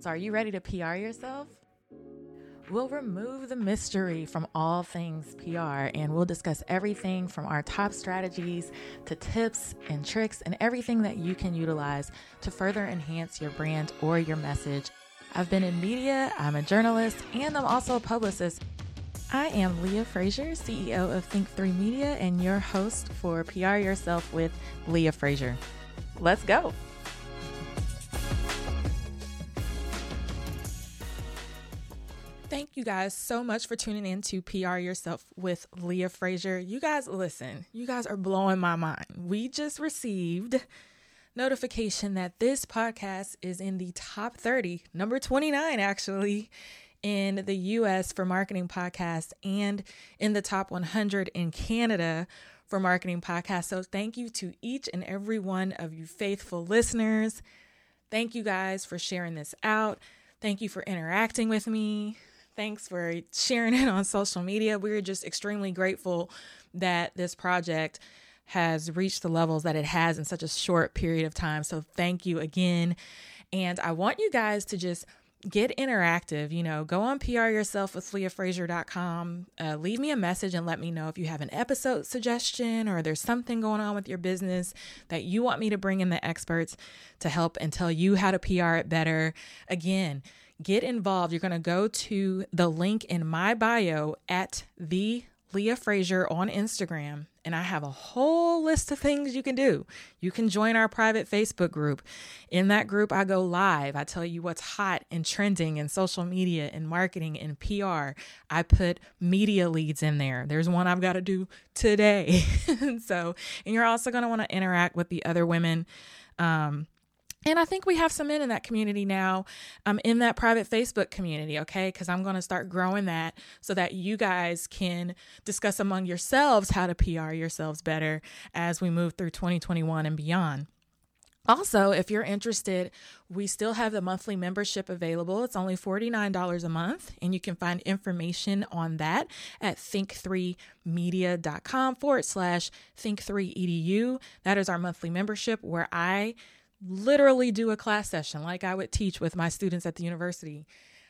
So, are you ready to PR yourself? We'll remove the mystery from all things PR and we'll discuss everything from our top strategies to tips and tricks and everything that you can utilize to further enhance your brand or your message. I've been in media, I'm a journalist, and I'm also a publicist. I am Leah Frazier, CEO of Think3 Media, and your host for PR Yourself with Leah Frazier. Let's go. You guys so much for tuning in to PR Yourself with Leah Frazier. You guys, listen, you guys are blowing my mind. We just received notification that this podcast is in the top 30, number 29 actually, in the US for marketing podcasts and in the top 100 in Canada for marketing podcasts. So thank you to each and every one of you faithful listeners. Thank you guys for sharing this out. Thank you for interacting with me. Thanks for sharing it on social media. We're just extremely grateful that this project has reached the levels that it has in such a short period of time. So, thank you again. And I want you guys to just get interactive. You know, go on PR yourself with leahfrazier.com. Uh, leave me a message and let me know if you have an episode suggestion or there's something going on with your business that you want me to bring in the experts to help and tell you how to PR it better. Again, get involved. You're going to go to the link in my bio at the Leah Frazier on Instagram, and I have a whole list of things you can do. You can join our private Facebook group. In that group, I go live. I tell you what's hot and trending in social media and marketing and PR. I put media leads in there. There's one I've got to do today. so, and you're also going to want to interact with the other women. Um, and I think we have some men in that community now, um, in that private Facebook community, okay? Because I'm going to start growing that so that you guys can discuss among yourselves how to PR yourselves better as we move through 2021 and beyond. Also, if you're interested, we still have the monthly membership available. It's only $49 a month, and you can find information on that at think3media.com forward slash think3edu. That is our monthly membership where I literally do a class session like I would teach with my students at the university.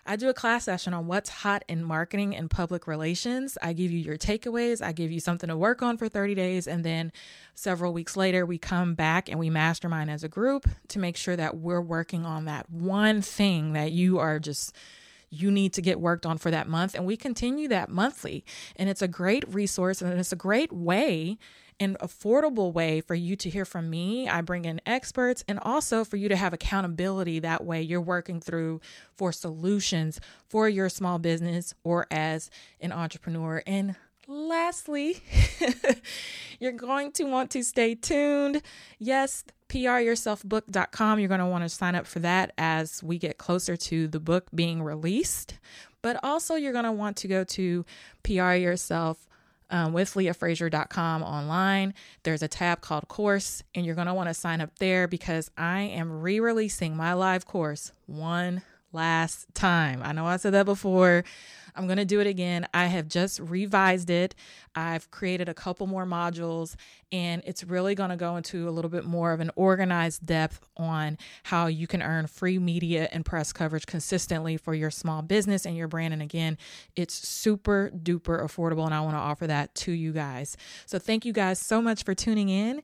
I do a class session on what's hot in marketing and public relations. I give you your takeaways, I give you something to work on for 30 days, and then several weeks later, we come back and we mastermind as a group to make sure that we're working on that one thing that you are just you need to get worked on for that month. And we continue that monthly. And it's a great resource and it's a great way an affordable way for you to hear from me. I bring in experts and also for you to have accountability. That way, you're working through for solutions for your small business or as an entrepreneur. And lastly, you're going to want to stay tuned. Yes, pryourselfbook.com. You're going to want to sign up for that as we get closer to the book being released. But also, you're going to want to go to PR Yourself um, with leahfrazier.com online. There's a tab called course, and you're going to want to sign up there because I am re releasing my live course one last time. I know I said that before. I'm going to do it again. I have just revised it. I've created a couple more modules, and it's really going to go into a little bit more of an organized depth on how you can earn free media and press coverage consistently for your small business and your brand. And again, it's super duper affordable, and I want to offer that to you guys. So, thank you guys so much for tuning in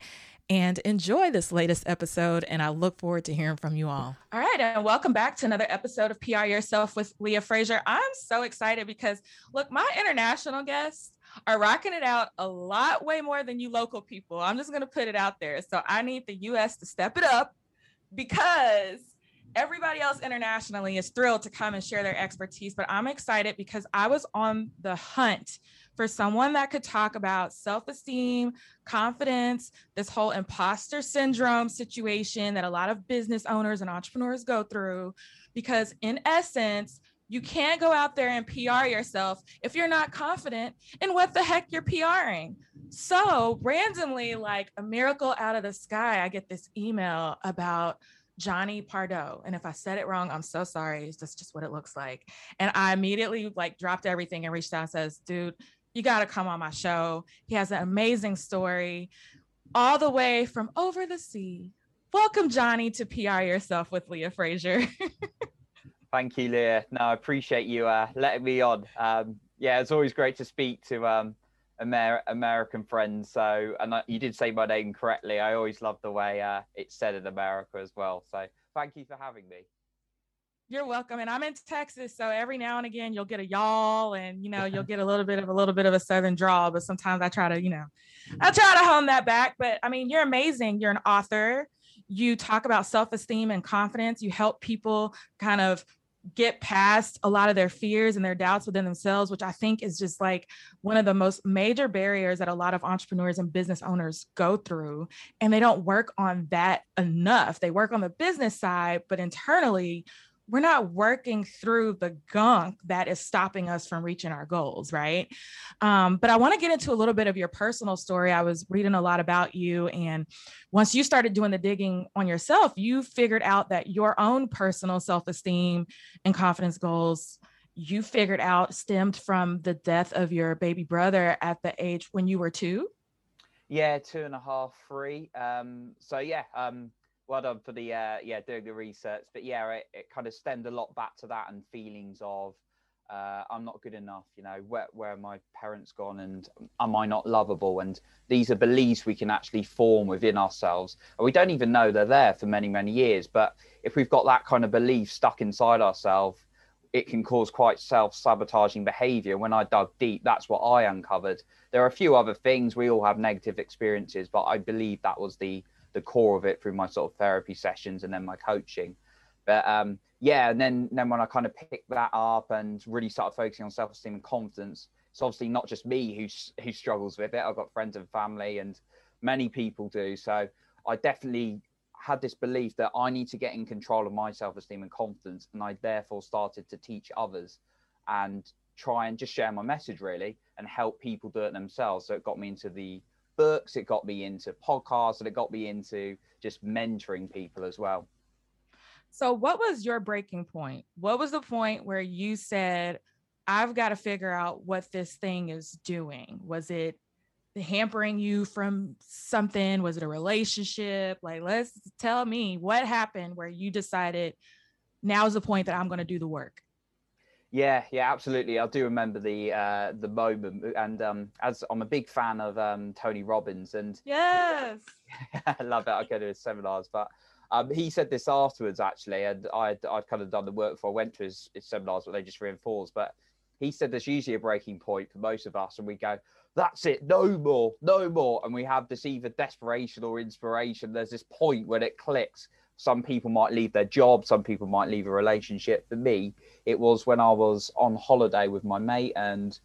and enjoy this latest episode. And I look forward to hearing from you all. All right. And welcome back to another episode of PR Yourself with Leah Frazier. I'm so excited because, look, my international guests are rocking it out a lot way more than you local people. I'm just going to put it out there. So I need the US to step it up because everybody else internationally is thrilled to come and share their expertise. But I'm excited because I was on the hunt for someone that could talk about self esteem, confidence, this whole imposter syndrome situation that a lot of business owners and entrepreneurs go through. Because, in essence, you can't go out there and PR yourself if you're not confident in what the heck you're PRing. So, randomly, like a miracle out of the sky, I get this email about Johnny Pardo. And if I said it wrong, I'm so sorry. That's just what it looks like. And I immediately like dropped everything and reached out and says, dude, you got to come on my show. He has an amazing story all the way from over the sea. Welcome, Johnny, to PR Yourself with Leah Frazier. Thank you, Leah. No, I appreciate you uh, letting me on. Um, yeah, it's always great to speak to um, Amer- American friends. So, and I, you did say my name correctly. I always love the way uh, it's said in America as well. So, thank you for having me. You're welcome. And I'm in Texas, so every now and again you'll get a y'all, and you know you'll get a little bit of a little bit of a southern drawl. But sometimes I try to, you know, I try to hone that back. But I mean, you're amazing. You're an author. You talk about self esteem and confidence. You help people kind of get past a lot of their fears and their doubts within themselves, which I think is just like one of the most major barriers that a lot of entrepreneurs and business owners go through. And they don't work on that enough. They work on the business side, but internally, we're not working through the gunk that is stopping us from reaching our goals, right? Um, but I want to get into a little bit of your personal story. I was reading a lot about you, and once you started doing the digging on yourself, you figured out that your own personal self esteem and confidence goals you figured out stemmed from the death of your baby brother at the age when you were two. Yeah, two and a half, three. Um, so yeah, um, well done for the uh, yeah doing the research. But yeah it, it kind of stemmed a lot back to that and feelings of uh, i'm not good enough you know where, where my parents gone and am i not lovable? And these are beliefs we can actually form within ourselves. And we don't even know they're there for many many years. But if we've got that kind of belief stuck inside ourselves it can cause quite self-sabotaging behavior. When i dug deep that's what i uncovered. There are a few other things. We all have negative experiences but i believe that was the the core of it through my sort of therapy sessions and then my coaching. But um, yeah, and then then when I kind of picked that up and really started focusing on self esteem and confidence, it's obviously not just me who who struggles with it. I've got friends and family, and many people do. So I definitely had this belief that I need to get in control of my self esteem and confidence, and I therefore started to teach others and try and just share my message really and help people do it themselves. So it got me into the books, it got me into podcasts, and it got me into just mentoring people as well. So, what was your breaking point? What was the point where you said, I've got to figure out what this thing is doing? Was it hampering you from something? Was it a relationship? Like, let's tell me what happened where you decided now's the point that I'm going to do the work. Yeah, yeah, absolutely. I do remember the uh, the moment, and um, as I'm a big fan of um, Tony Robbins, and yes, I love it. I go to his seminars, but um, he said this afterwards actually, and I'd I'd kind of done the work before I went to his, his seminars, but they just reinforced. But he said there's usually a breaking point for most of us, and we go, "That's it, no more, no more," and we have this either desperation or inspiration. There's this point when it clicks. Some people might leave their job, some people might leave a relationship. For me, it was when I was on holiday with my mate and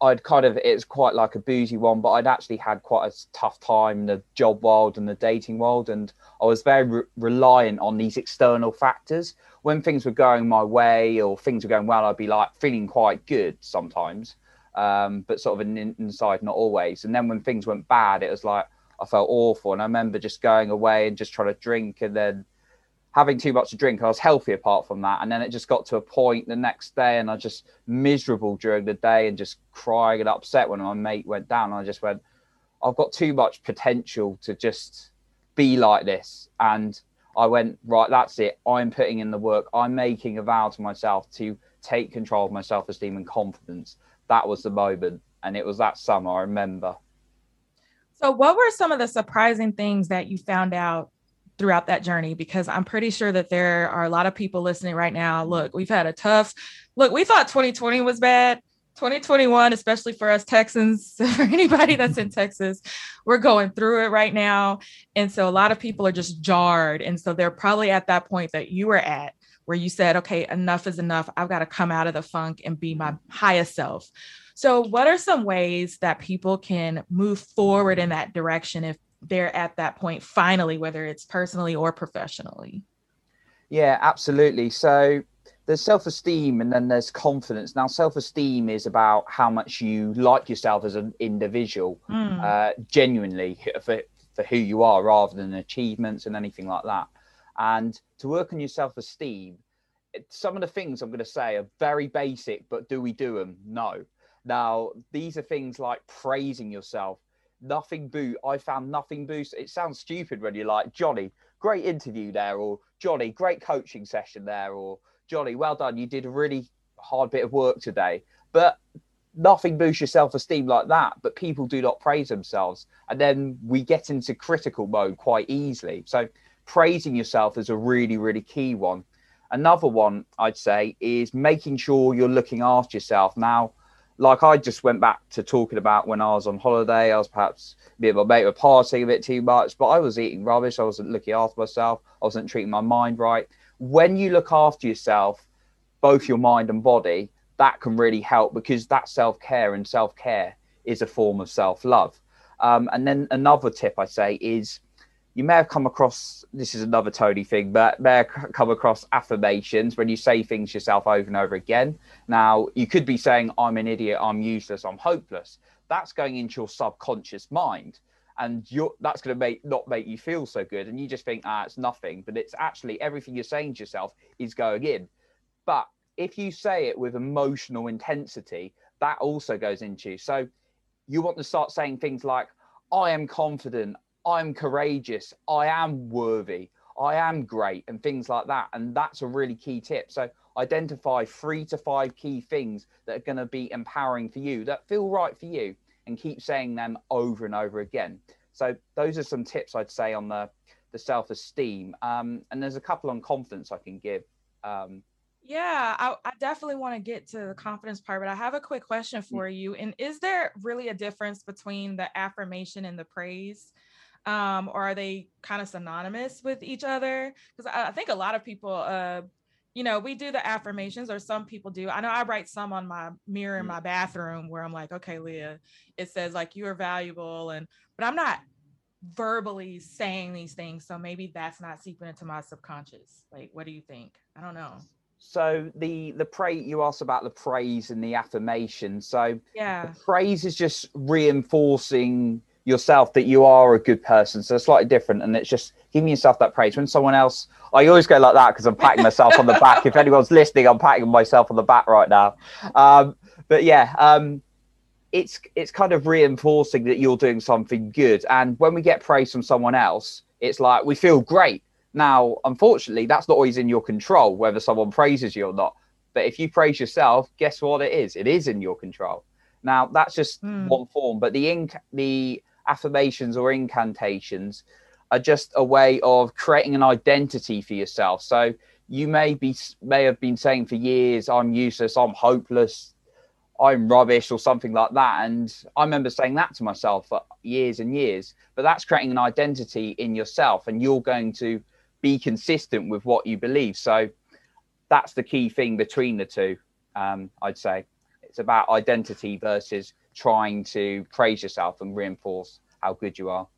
I'd kind of it's quite like a boozy one, but I'd actually had quite a tough time in the job world and the dating world, and I was very re- reliant on these external factors. When things were going my way or things were going well, I'd be like feeling quite good sometimes, um, but sort of an inside not always. And then when things went bad, it was like I felt awful, and I remember just going away and just trying to drink, and then having too much to drink. I was healthy apart from that. And then it just got to a point the next day and I just miserable during the day and just crying and upset when my mate went down. And I just went, I've got too much potential to just be like this. And I went, right, that's it. I'm putting in the work. I'm making a vow to myself to take control of my self esteem and confidence. That was the moment. And it was that summer, I remember. So, what were some of the surprising things that you found out throughout that journey because I'm pretty sure that there are a lot of people listening right now. Look, we've had a tough look. We thought 2020 was bad. 2021, especially for us Texans, for anybody that's in Texas, we're going through it right now. And so a lot of people are just jarred. And so they're probably at that point that you were at where you said, okay, enough is enough. I've got to come out of the funk and be my highest self. So, what are some ways that people can move forward in that direction if they're at that point finally, whether it's personally or professionally. Yeah, absolutely. So there's self-esteem and then there's confidence. Now, self-esteem is about how much you like yourself as an individual, mm. uh, genuinely for, for who you are, rather than achievements and anything like that. And to work on your self-esteem, some of the things I'm going to say are very basic, but do we do them? No. Now, these are things like praising yourself, nothing boo. I found nothing boost. It sounds stupid when you're like, Johnny, great interview there, or Johnny, great coaching session there, or Johnny, well done, you did a really hard bit of work today. But nothing boosts your self-esteem like that. But people do not praise themselves, and then we get into critical mode quite easily. So praising yourself is a really, really key one. Another one I'd say is making sure you're looking after yourself. Now, like I just went back to talking about when I was on holiday, I was perhaps me and my mate were partying a bit too much, but I was eating rubbish. I wasn't looking after myself. I wasn't treating my mind right. When you look after yourself, both your mind and body, that can really help because that self care and self care is a form of self love. Um, and then another tip I say is you may have come across this is another Tony thing, but may have come across affirmations when you say things yourself over and over again. Now, you could be saying, I'm an idiot, I'm useless, I'm hopeless. That's going into your subconscious mind. And that's going to make not make you feel so good, and you just think, ah, it's nothing. But it's actually everything you're saying to yourself is going in. But if you say it with emotional intensity, that also goes into you. So you want to start saying things like, I am confident, I'm courageous, I am worthy, I am great, and things like that. And that's a really key tip. So identify three to five key things that are going to be empowering for you, that feel right for you, and keep saying them over and over again. So those are some tips I'd say on the the self esteem. Um, and there's a couple on confidence I can give. Um, yeah, I, I definitely want to get to the confidence part, but I have a quick question mm. for you. And is there really a difference between the affirmation and the praise? Um, or are they kind of synonymous with each other? Because I, I, think a lot of people, uh, you know, we do the affirmations, or some people do. I know I write some on my mirror in mm. my bathroom where I'm like, okay, Leah, it says like you are valuable, and but I'm not verbally saying these things, so maybe that's not seeping into my subconscious. Like, what do you think? I don't know. So the the praise you asked about the praise and the affirmation. So yeah, praise is just reinforcing yourself that you are a good person. So it's slightly different, and it's just giving yourself that praise. When someone else, I always go like that because I'm patting myself on the back. If anyone's listening, I'm patting myself on the back right now. Um, but yeah, um, it's it's kind of reinforcing that you're doing something good. And when we get praise from someone else, it's like we feel great. Now, unfortunately, that's not always in your control whether someone praises you or not. But if you praise yourself, guess what it is? It is in your control. Now, that's just mm. one form, but the ink, the affirmations or incantations are just a way of creating an identity for yourself. So you may be may have been saying for years, "I'm useless, I'm hopeless, I'm rubbish," or something like that. And I remember saying that to myself for years and years. But that's creating an identity in yourself, and you're going to be consistent with what you believe. So that's the key thing between the two. Um, I'd say it's about identity versus trying to praise yourself and reinforce how good you are.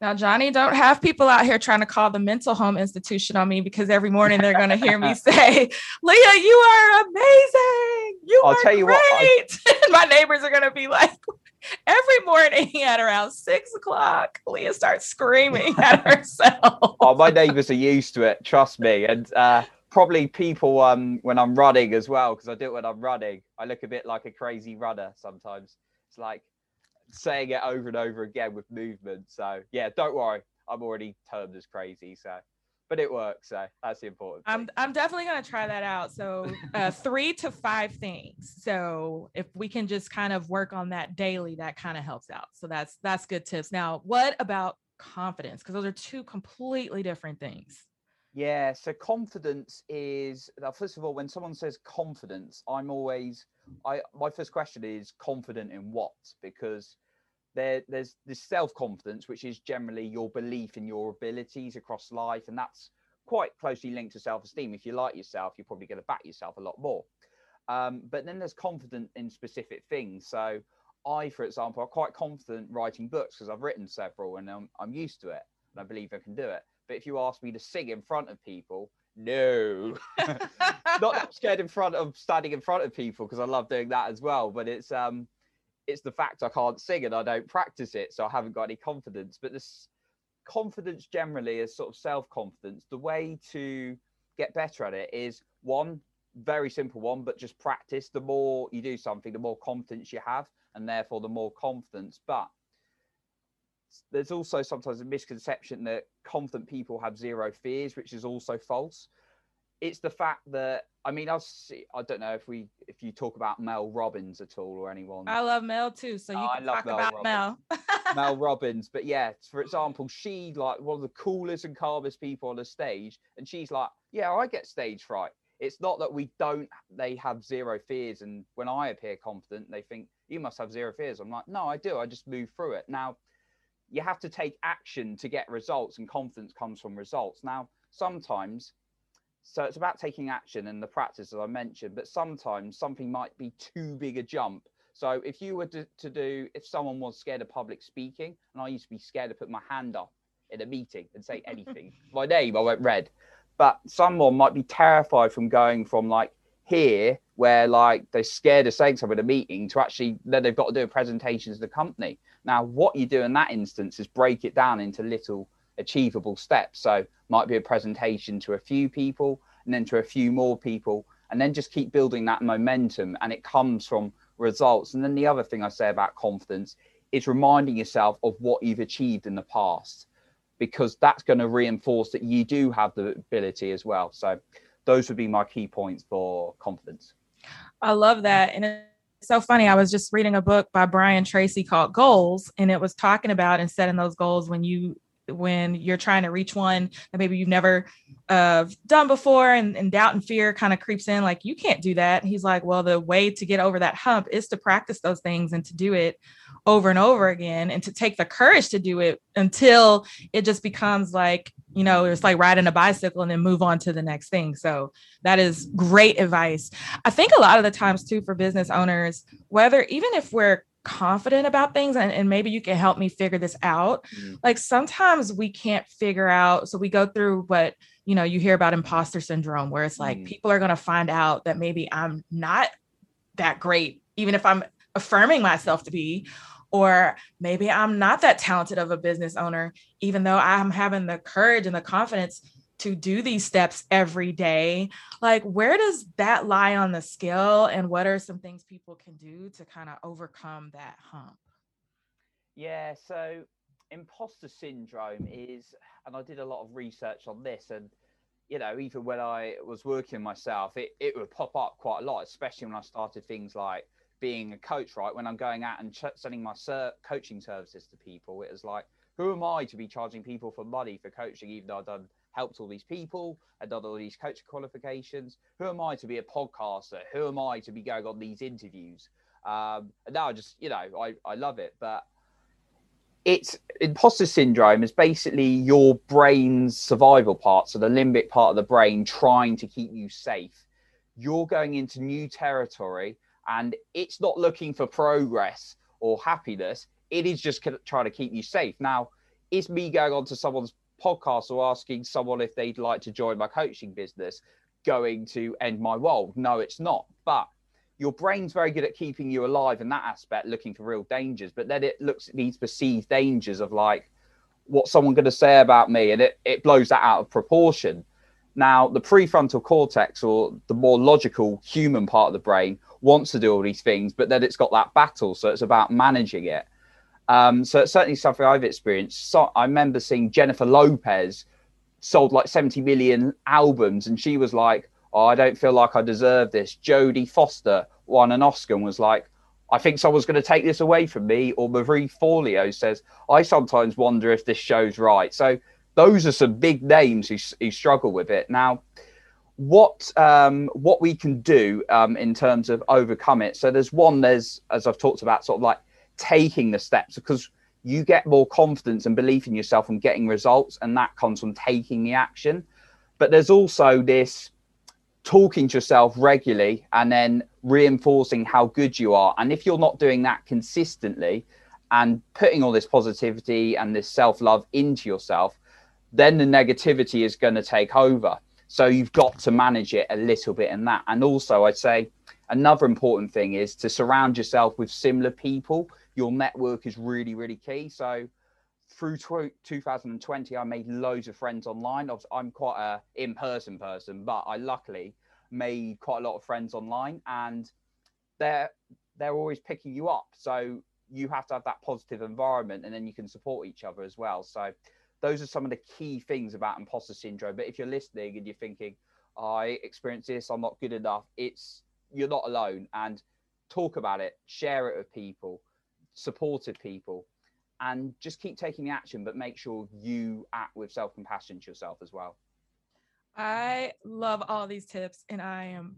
Now, Johnny, don't have people out here trying to call the mental home institution on me because every morning they're going to hear me say, Leah, you are amazing. You I'll are tell you great. what. I... My neighbors are going to be like, every morning at around six o'clock, Leah starts screaming at herself. oh, my neighbors are used to it. Trust me. And uh, probably people um, when I'm running as well, because I do it when I'm running. I look a bit like a crazy runner sometimes. It's like, saying it over and over again with movement. So yeah, don't worry, I'm already termed as crazy. So, but it works. So that's the important. Thing. I'm I'm definitely gonna try that out. So uh, three to five things. So if we can just kind of work on that daily, that kind of helps out. So that's that's good tips. Now, what about confidence? Because those are two completely different things. Yeah, so confidence is first of all, when someone says confidence, I'm always I my first question is confident in what? Because there there's this self-confidence, which is generally your belief in your abilities across life, and that's quite closely linked to self-esteem. If you like yourself, you're probably going to back yourself a lot more. Um, but then there's confident in specific things. So I, for example, are quite confident writing books because I've written several and I'm, I'm used to it and I believe I can do it. But if you ask me to sing in front of people, no, not scared in front of standing in front of people because I love doing that as well. But it's um, it's the fact I can't sing and I don't practice it, so I haven't got any confidence. But this confidence generally is sort of self confidence. The way to get better at it is one very simple one, but just practice. The more you do something, the more confidence you have, and therefore the more confidence. But there's also sometimes a misconception that confident people have zero fears, which is also false. It's the fact that I mean, I'll see. I don't know if we if you talk about Mel Robbins at all or anyone. I love Mel too, so you oh, can talk Mel about Robbins. Mel. Mel Robbins, but yeah, for example, she like one of the coolest and calmest people on the stage, and she's like, yeah, I get stage fright. It's not that we don't. They have zero fears, and when I appear confident, they think you must have zero fears. I'm like, no, I do. I just move through it. Now, you have to take action to get results, and confidence comes from results. Now, sometimes, so it's about taking action and the practice, as I mentioned, but sometimes something might be too big a jump. So, if you were to, to do, if someone was scared of public speaking, and I used to be scared to put my hand up in a meeting and say anything, my name, I went red. But someone might be terrified from going from like here where like they're scared of saying something at a meeting to actually then they've got to do a presentation to the company. Now, what you do in that instance is break it down into little achievable steps. So might be a presentation to a few people and then to a few more people, and then just keep building that momentum. And it comes from results. And then the other thing I say about confidence is reminding yourself of what you've achieved in the past, because that's going to reinforce that you do have the ability as well. So those would be my key points for confidence. I love that. And so funny. I was just reading a book by Brian Tracy called Goals, and it was talking about and setting those goals when you when you're trying to reach one that maybe you've never uh, done before and, and doubt and fear kind of creeps in like you can't do that and he's like well the way to get over that hump is to practice those things and to do it over and over again and to take the courage to do it until it just becomes like you know it's like riding a bicycle and then move on to the next thing so that is great advice i think a lot of the times too for business owners whether even if we're confident about things and, and maybe you can help me figure this out mm-hmm. like sometimes we can't figure out so we go through what you know you hear about imposter syndrome where it's like mm-hmm. people are going to find out that maybe i'm not that great even if i'm affirming myself to be or maybe I'm not that talented of a business owner, even though I'm having the courage and the confidence to do these steps every day. Like, where does that lie on the scale? And what are some things people can do to kind of overcome that hump? Yeah, so imposter syndrome is, and I did a lot of research on this, and you know, even when I was working myself, it, it would pop up quite a lot, especially when I started things like being a coach, right? When I'm going out and ch- selling my ser- coaching services to people, it was like, who am I to be charging people for money for coaching, even though I've done helped all these people and done all these coaching qualifications? Who am I to be a podcaster? Who am I to be going on these interviews? Um, and now I just, you know, I, I love it, but it's imposter syndrome is basically your brain's survival part, so the limbic part of the brain trying to keep you safe. You're going into new territory and it's not looking for progress or happiness. It is just trying to keep you safe. Now, is me going on to someone's podcast or asking someone if they'd like to join my coaching business going to end my world? No, it's not. But your brain's very good at keeping you alive in that aspect, looking for real dangers. But then it looks at these perceived dangers of like, what's someone going to say about me? And it, it blows that out of proportion. Now, the prefrontal cortex, or the more logical human part of the brain, wants to do all these things, but then it's got that battle. So it's about managing it. Um, so it's certainly something I've experienced. So I remember seeing Jennifer Lopez sold like 70 million albums, and she was like, Oh, I don't feel like I deserve this. Jodie Foster won an Oscar and was like, I think someone's going to take this away from me. Or Marie Forleo says, I sometimes wonder if this show's right. So those are some big names who, who struggle with it. Now, what um, what we can do um, in terms of overcome it. So there's one. There's as I've talked about, sort of like taking the steps because you get more confidence and belief in yourself and getting results, and that comes from taking the action. But there's also this talking to yourself regularly and then reinforcing how good you are. And if you're not doing that consistently and putting all this positivity and this self love into yourself, then the negativity is going to take over. So you've got to manage it a little bit in that. And also, I'd say another important thing is to surround yourself with similar people. Your network is really, really key. So through 2020, I made loads of friends online. I'm quite a in-person person, but I luckily made quite a lot of friends online, and they're they're always picking you up. So you have to have that positive environment and then you can support each other as well. So those are some of the key things about imposter syndrome. But if you're listening and you're thinking, I experience this, I'm not good enough, it's you're not alone. And talk about it, share it with people, supportive people, and just keep taking the action, but make sure you act with self compassion to yourself as well. I love all these tips, and I am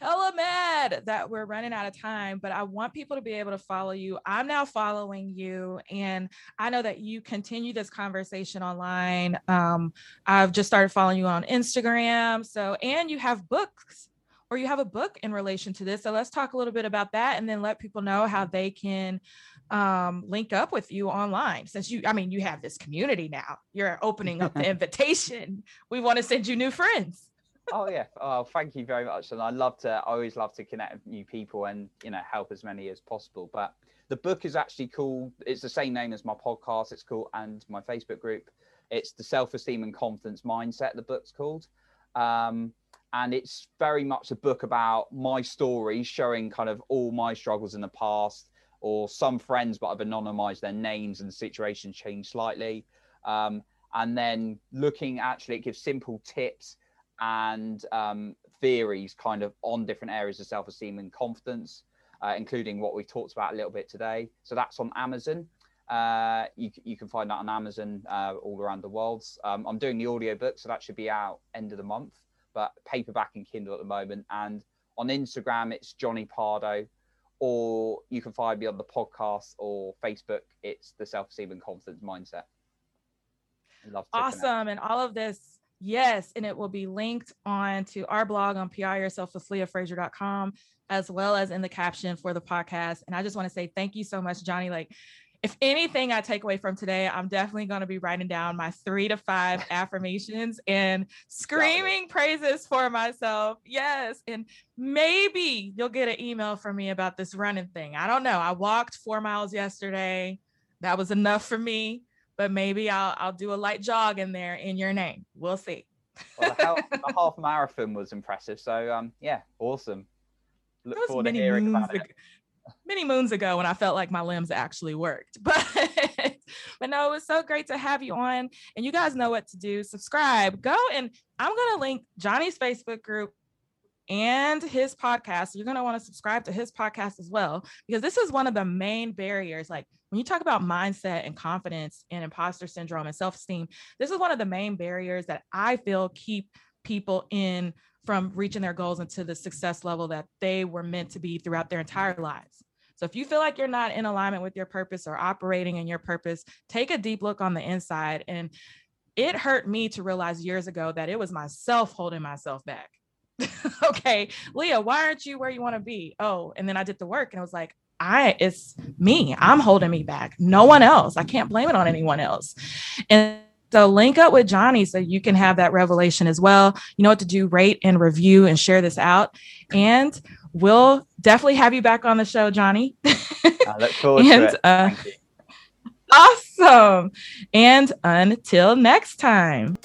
hella mad that we're running out of time, but I want people to be able to follow you. I'm now following you, and I know that you continue this conversation online. Um, I've just started following you on Instagram. So, and you have books or you have a book in relation to this. So, let's talk a little bit about that and then let people know how they can um, link up with you online since you, I mean, you have this community now. You're opening up the invitation. We want to send you new friends oh yeah. Oh, thank you very much. And I love to. I always love to connect with new people and you know help as many as possible. But the book is actually called. It's the same name as my podcast. It's called and my Facebook group. It's the self-esteem and confidence mindset. The book's called. Um, and it's very much a book about my story, showing kind of all my struggles in the past, or some friends, but I've anonymized their names and the situation changed slightly. Um, and then looking actually, it gives simple tips and um, theories kind of on different areas of self-esteem and confidence, uh, including what we talked about a little bit today. So that's on Amazon. Uh, you, you can find that on Amazon uh, all around the world. Um, I'm doing the audiobook, so that should be out end of the month, but paperback and Kindle at the moment. And on Instagram, it's Johnny Pardo, or you can find me on the podcast or Facebook. It's the self esteem and confidence mindset. awesome. And all of this Yes, and it will be linked on to our blog on Yourself with leahfrazier.com as well as in the caption for the podcast. And I just want to say thank you so much, Johnny. Like, if anything I take away from today, I'm definitely going to be writing down my three to five affirmations and screaming praises for myself. Yes. And maybe you'll get an email from me about this running thing. I don't know. I walked four miles yesterday. That was enough for me but maybe I'll I'll do a light jog in there in your name. We'll see. well, the, half, the half marathon was impressive. So um, yeah, awesome. Look forward to hearing about ago, it. Many moons ago when I felt like my limbs actually worked, but but no, it was so great to have you on. And you guys know what to do. Subscribe. Go and I'm gonna link Johnny's Facebook group and his podcast. You're going to want to subscribe to his podcast as well, because this is one of the main barriers. Like when you talk about mindset and confidence and imposter syndrome and self esteem, this is one of the main barriers that I feel keep people in from reaching their goals into the success level that they were meant to be throughout their entire lives. So if you feel like you're not in alignment with your purpose or operating in your purpose, take a deep look on the inside. And it hurt me to realize years ago that it was myself holding myself back. okay, Leah, why aren't you where you want to be? Oh, and then I did the work and it was like, I it's me. I'm holding me back. No one else. I can't blame it on anyone else. And so link up with Johnny so you can have that revelation as well. You know what to do, rate and review and share this out. And we'll definitely have you back on the show, Johnny. I look forward and, to it. Uh, awesome. And until next time.